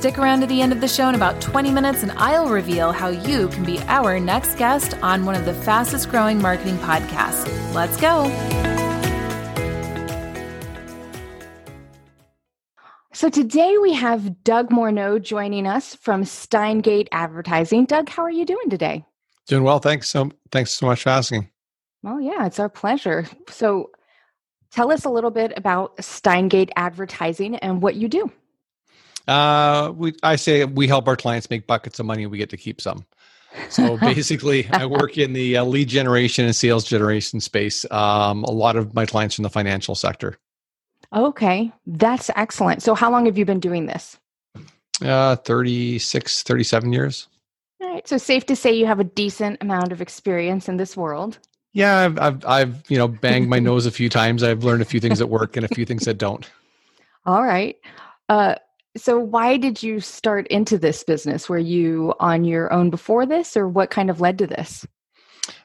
Stick around to the end of the show in about 20 minutes, and I'll reveal how you can be our next guest on one of the fastest growing marketing podcasts. Let's go. So today we have Doug Morneau joining us from Steingate Advertising. Doug, how are you doing today? Doing well, thanks. So thanks so much for asking. Well, yeah, it's our pleasure. So tell us a little bit about Steingate Advertising and what you do. Uh, we I say we help our clients make buckets of money. We get to keep some. So basically, I work in the uh, lead generation and sales generation space. Um, a lot of my clients in the financial sector. Okay, that's excellent. So, how long have you been doing this? Uh, 36, 37 years. All right. So, safe to say you have a decent amount of experience in this world. Yeah, I've, I've, I've you know, banged my nose a few times. I've learned a few things that work and a few things that don't. All right. Uh, so, why did you start into this business? Were you on your own before this, or what kind of led to this?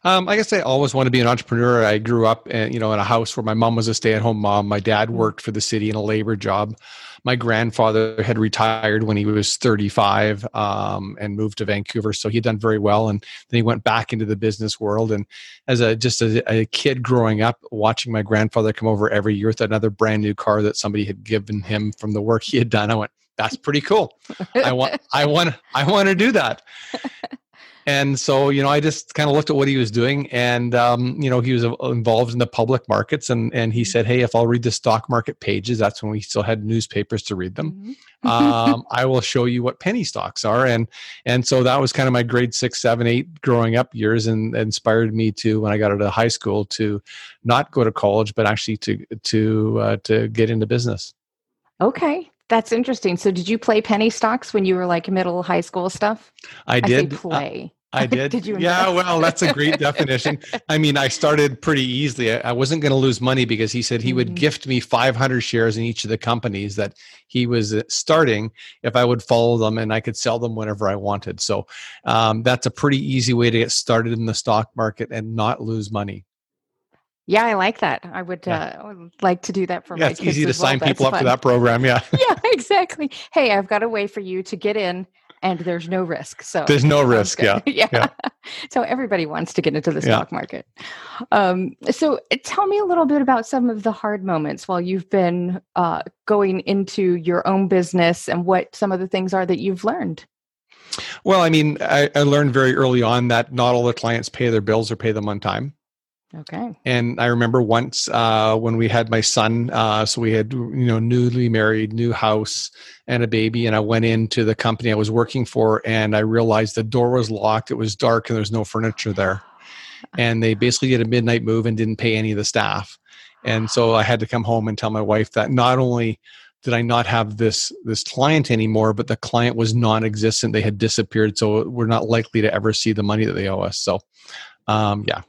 Um, I guess I always wanted to be an entrepreneur. I grew up, in, you know, in a house where my mom was a stay-at-home mom. My dad mm. worked for the city in a labor job. My grandfather had retired when he was 35 um, and moved to Vancouver, so he had done very well. And then he went back into the business world. And as a just a, a kid growing up, watching my grandfather come over every year with another brand new car that somebody had given him from the work he had done, I went, "That's pretty cool. I want, I want, I want to do that." and so you know i just kind of looked at what he was doing and um, you know he was involved in the public markets and and he said hey if i'll read the stock market pages that's when we still had newspapers to read them mm-hmm. um, i will show you what penny stocks are. And and so that was kind of my grade six seven eight growing up years and inspired me to when i got out of high school to not go to college but actually to to uh, to get into business. Okay that's interesting. So, did you play penny stocks when you were like middle high school stuff? I did I play. I did. did you? Yeah. Well, that's a great definition. I mean, I started pretty easily. I wasn't going to lose money because he said he would mm-hmm. gift me 500 shares in each of the companies that he was uh, starting if I would follow them, and I could sell them whenever I wanted. So um, that's a pretty easy way to get started in the stock market and not lose money. Yeah, I like that. I would, yeah. uh, would like to do that for my. yeah, my it's easy to sign well. people That's up fun. for that program. Yeah. yeah, exactly. Hey, I've got a way for you to get in and there's no risk. So there's no risk. Yeah. yeah. yeah. So everybody wants to get into the stock yeah. market. Um, so uh, tell me a little bit about some of the hard moments while you've been uh, going into your own business and what some of the things are that you've learned. Well, I mean, I, I learned very early on that not all the clients pay their bills or pay them on time. Okay. And I remember once uh, when we had my son, uh, so we had you know newly married, new house, and a baby, and I went into the company I was working for, and I realized the door was locked, it was dark, and there was no furniture there, and they basically did a midnight move and didn't pay any of the staff, and so I had to come home and tell my wife that not only did I not have this this client anymore, but the client was non-existent; they had disappeared, so we're not likely to ever see the money that they owe us. So, um, yeah,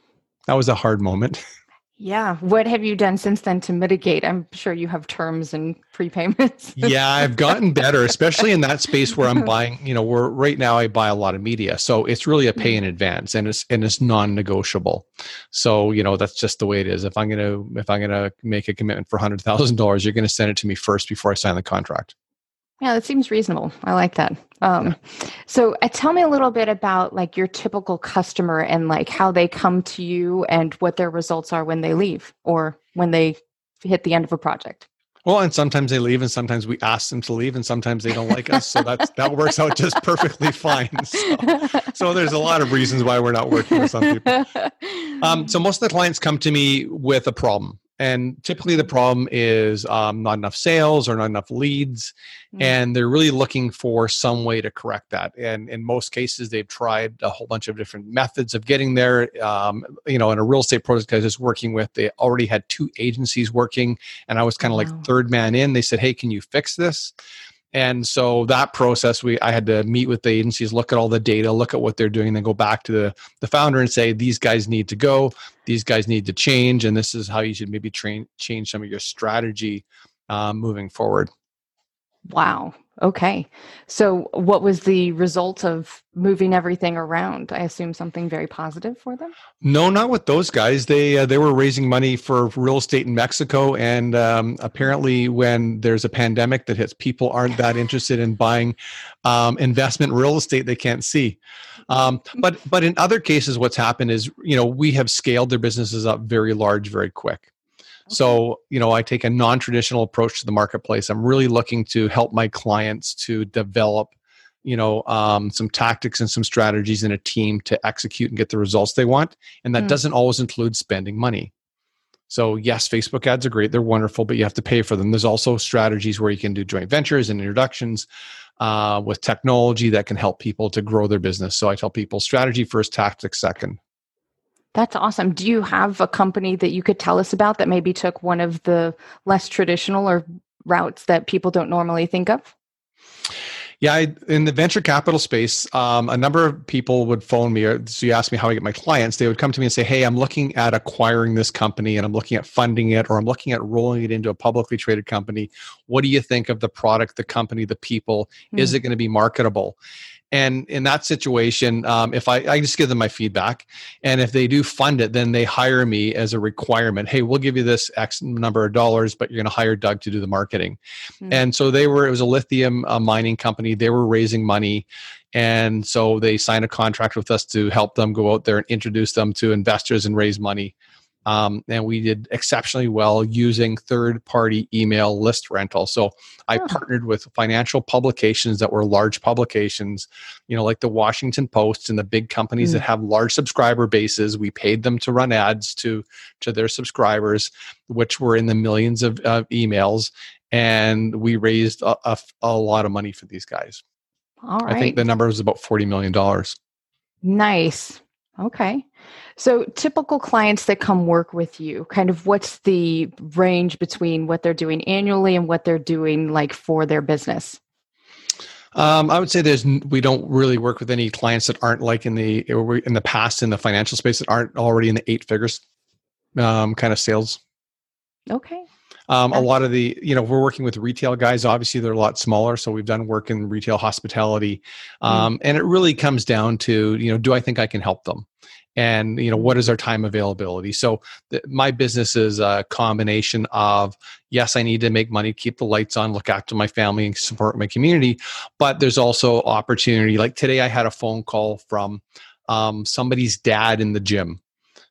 that was a hard moment. Yeah. What have you done since then to mitigate? I'm sure you have terms and prepayments. yeah, I've gotten better, especially in that space where I'm buying, you know, where right now I buy a lot of media. So it's really a pay in mm-hmm. advance and it's and it's non-negotiable. So, you know, that's just the way it is. If I'm gonna if I'm gonna make a commitment for hundred thousand dollars, you're gonna send it to me first before I sign the contract. Yeah, that seems reasonable. I like that. Um, yeah. So, uh, tell me a little bit about like your typical customer and like how they come to you and what their results are when they leave or when they hit the end of a project. Well, and sometimes they leave, and sometimes we ask them to leave, and sometimes they don't like us. So that that works out just perfectly fine. So, so, there's a lot of reasons why we're not working with some people. Um, so most of the clients come to me with a problem, and typically the problem is um, not enough sales or not enough leads mm-hmm. and they're really looking for some way to correct that and in most cases they've tried a whole bunch of different methods of getting there um, you know in a real estate project i was working with they already had two agencies working and i was kind of wow. like third man in they said hey can you fix this and so that process we i had to meet with the agencies look at all the data look at what they're doing and then go back to the the founder and say these guys need to go. These guys need to change and this is how you should maybe train change some of your strategy um, moving forward. Wow Okay. So, what was the result of moving everything around? I assume something very positive for them. No, not with those guys. They uh, they were raising money for real estate in Mexico, and um, apparently, when there's a pandemic that hits, people aren't that interested in buying um, investment real estate they can't see. Um, but but in other cases, what's happened is you know we have scaled their businesses up very large, very quick. So, you know, I take a non traditional approach to the marketplace. I'm really looking to help my clients to develop, you know, um, some tactics and some strategies in a team to execute and get the results they want. And that mm. doesn't always include spending money. So, yes, Facebook ads are great. They're wonderful, but you have to pay for them. There's also strategies where you can do joint ventures and introductions uh, with technology that can help people to grow their business. So, I tell people strategy first, tactics second. That's awesome. Do you have a company that you could tell us about that maybe took one of the less traditional or routes that people don't normally think of? Yeah, I, in the venture capital space, um, a number of people would phone me. Or, so you ask me how I get my clients. They would come to me and say, "Hey, I'm looking at acquiring this company, and I'm looking at funding it, or I'm looking at rolling it into a publicly traded company. What do you think of the product, the company, the people? Mm. Is hmm. it going to be marketable?" And in that situation, um, if I, I just give them my feedback, and if they do fund it, then they hire me as a requirement. Hey, we'll give you this X number of dollars, but you're going to hire Doug to do the marketing. Mm-hmm. And so they were, it was a lithium uh, mining company. They were raising money. And so they signed a contract with us to help them go out there and introduce them to investors and raise money. Um, and we did exceptionally well using third party email list rental. So I oh. partnered with financial publications that were large publications, you know, like the Washington Post and the big companies mm. that have large subscriber bases. We paid them to run ads to to their subscribers, which were in the millions of uh, emails, and we raised a, a, a, lot of money for these guys. All right. I think the number was about forty million dollars. Nice. Okay. So, typical clients that come work with you, kind of what's the range between what they're doing annually and what they're doing like for their business? Um, I would say there's we don't really work with any clients that aren't like in the in the past in the financial space that aren't already in the eight figures um, kind of sales. Okay. Um, a lot of the, you know, we're working with retail guys. Obviously, they're a lot smaller, so we've done work in retail hospitality, mm. um, mm. and it really comes down to, you know, do I think I can help them? and you know what is our time availability so th- my business is a combination of yes i need to make money keep the lights on look after my family and support my community but there's also opportunity like today i had a phone call from um, somebody's dad in the gym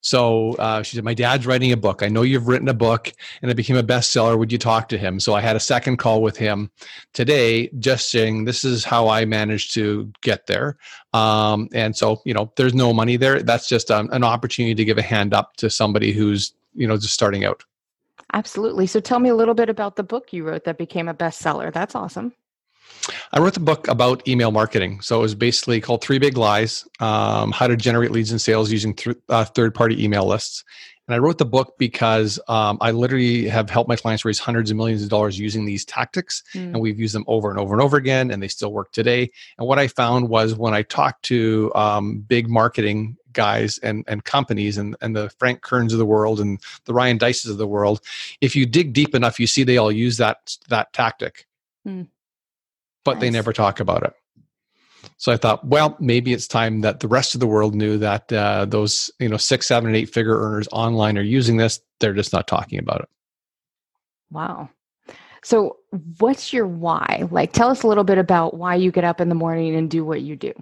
so uh, she said, My dad's writing a book. I know you've written a book and it became a bestseller. Would you talk to him? So I had a second call with him today, just saying, This is how I managed to get there. Um, and so, you know, there's no money there. That's just um, an opportunity to give a hand up to somebody who's, you know, just starting out. Absolutely. So tell me a little bit about the book you wrote that became a bestseller. That's awesome. I wrote the book about email marketing. So it was basically called Three Big Lies um, How to Generate Leads and Sales Using th- uh, Third Party Email Lists. And I wrote the book because um, I literally have helped my clients raise hundreds of millions of dollars using these tactics. Mm. And we've used them over and over and over again, and they still work today. And what I found was when I talked to um, big marketing guys and, and companies and, and the Frank Kerns of the world and the Ryan Deisses of the world, if you dig deep enough, you see they all use that, that tactic. Mm but nice. they never talk about it. So I thought, well, maybe it's time that the rest of the world knew that uh, those you know six, seven, and eight figure earners online are using this. They're just not talking about it. Wow. So, what's your why? Like, tell us a little bit about why you get up in the morning and do what you do.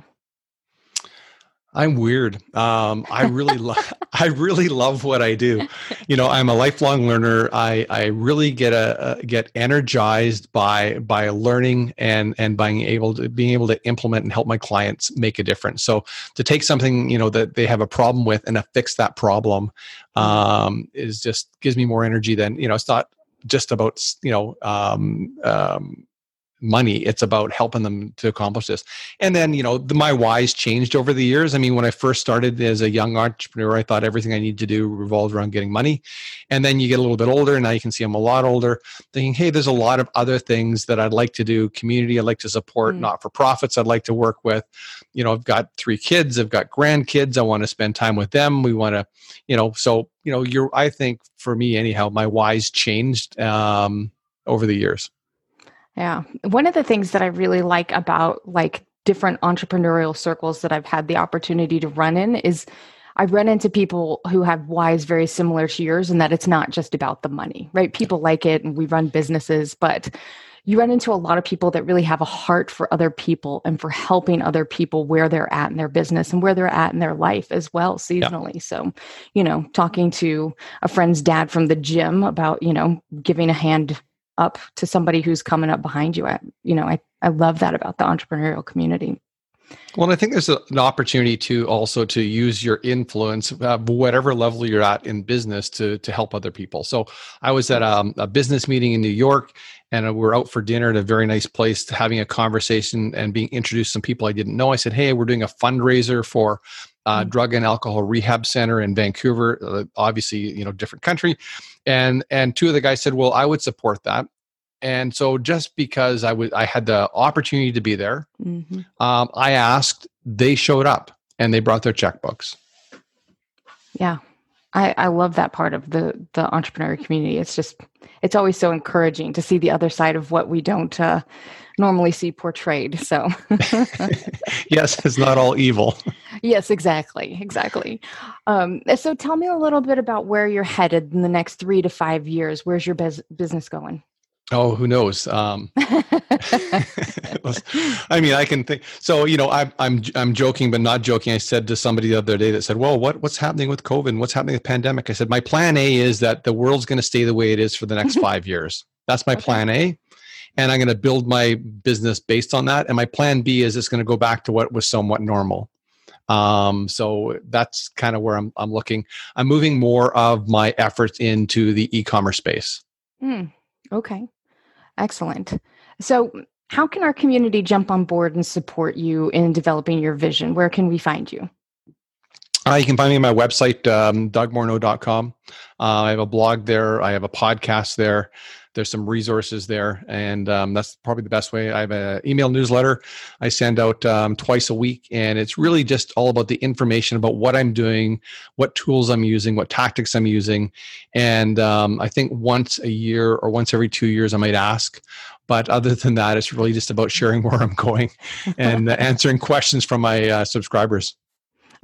I'm weird. Um, I really love. I really love what I do. You know, I'm a lifelong learner. I I really get a, get energized by by learning and and being able to being able to implement and help my clients make a difference. So to take something you know that they have a problem with and to fix that problem um, is just gives me more energy than you know. It's not just about you know um, um, money it's about helping them to accomplish this. And then you know the, my whys changed over the years. I mean when i first started as a young entrepreneur i thought everything i need to do revolved around getting money. And then you get a little bit older and now you can see i'm a lot older thinking hey there's a lot of other things that i'd like to do community i'd like to support mm. not for profits i'd like to work with. You know i've got three kids i've got grandkids i want to spend time with them we want to you know so you know you're i think for me anyhow my whys changed um over the years yeah. One of the things that I really like about like different entrepreneurial circles that I've had the opportunity to run in is I run into people who have whys very similar to yours and that it's not just about the money, right? People like it and we run businesses, but you run into a lot of people that really have a heart for other people and for helping other people where they're at in their business and where they're at in their life as well seasonally. Yeah. So, you know, talking to a friend's dad from the gym about, you know, giving a hand up to somebody who's coming up behind you. I, you know, I, I love that about the entrepreneurial community. Well, I think there's a, an opportunity to also to use your influence, uh, whatever level you're at in business, to to help other people. So I was at um, a business meeting in New York, and uh, we're out for dinner at a very nice place, having a conversation and being introduced to some people I didn't know. I said, "Hey, we're doing a fundraiser for uh, mm-hmm. drug and alcohol rehab center in Vancouver. Uh, obviously, you know, different country." And and two of the guys said, "Well, I would support that." And so, just because I was, I had the opportunity to be there, mm-hmm. um, I asked. They showed up and they brought their checkbooks. Yeah, I, I love that part of the the entrepreneurial community. It's just it's always so encouraging to see the other side of what we don't uh, normally see portrayed. So yes, it's not all evil. yes, exactly, exactly. Um, so tell me a little bit about where you're headed in the next three to five years. Where's your bus- business going? Oh, who knows? Um, I mean, I can think. So, you know, I'm I'm I'm joking, but not joking. I said to somebody the other day that said, "Well, what what's happening with COVID? What's happening with pandemic?" I said, "My plan A is that the world's going to stay the way it is for the next five years. That's my okay. plan A, and I'm going to build my business based on that. And my plan B is it's going to go back to what was somewhat normal." Um, so that's kind of where I'm I'm looking. I'm moving more of my efforts into the e-commerce space. Hmm. Okay. Excellent. So, how can our community jump on board and support you in developing your vision? Where can we find you? Uh, you can find me on my website, um, dougmorneau.com. Uh, I have a blog there. I have a podcast there. There's some resources there, and um, that's probably the best way. I have an email newsletter I send out um, twice a week, and it's really just all about the information about what I'm doing, what tools I'm using, what tactics I'm using, and um, I think once a year or once every two years I might ask. But other than that, it's really just about sharing where I'm going and uh, answering questions from my uh, subscribers.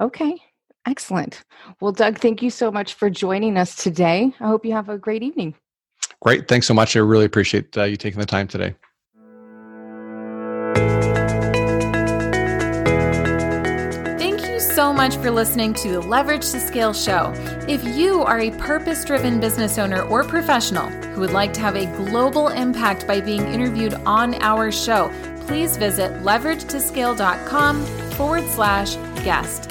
Okay. Excellent. Well, Doug, thank you so much for joining us today. I hope you have a great evening. Great. Thanks so much. I really appreciate uh, you taking the time today. Thank you so much for listening to the Leverage to Scale show. If you are a purpose driven business owner or professional who would like to have a global impact by being interviewed on our show, please visit leveragetoscale.com forward slash guest.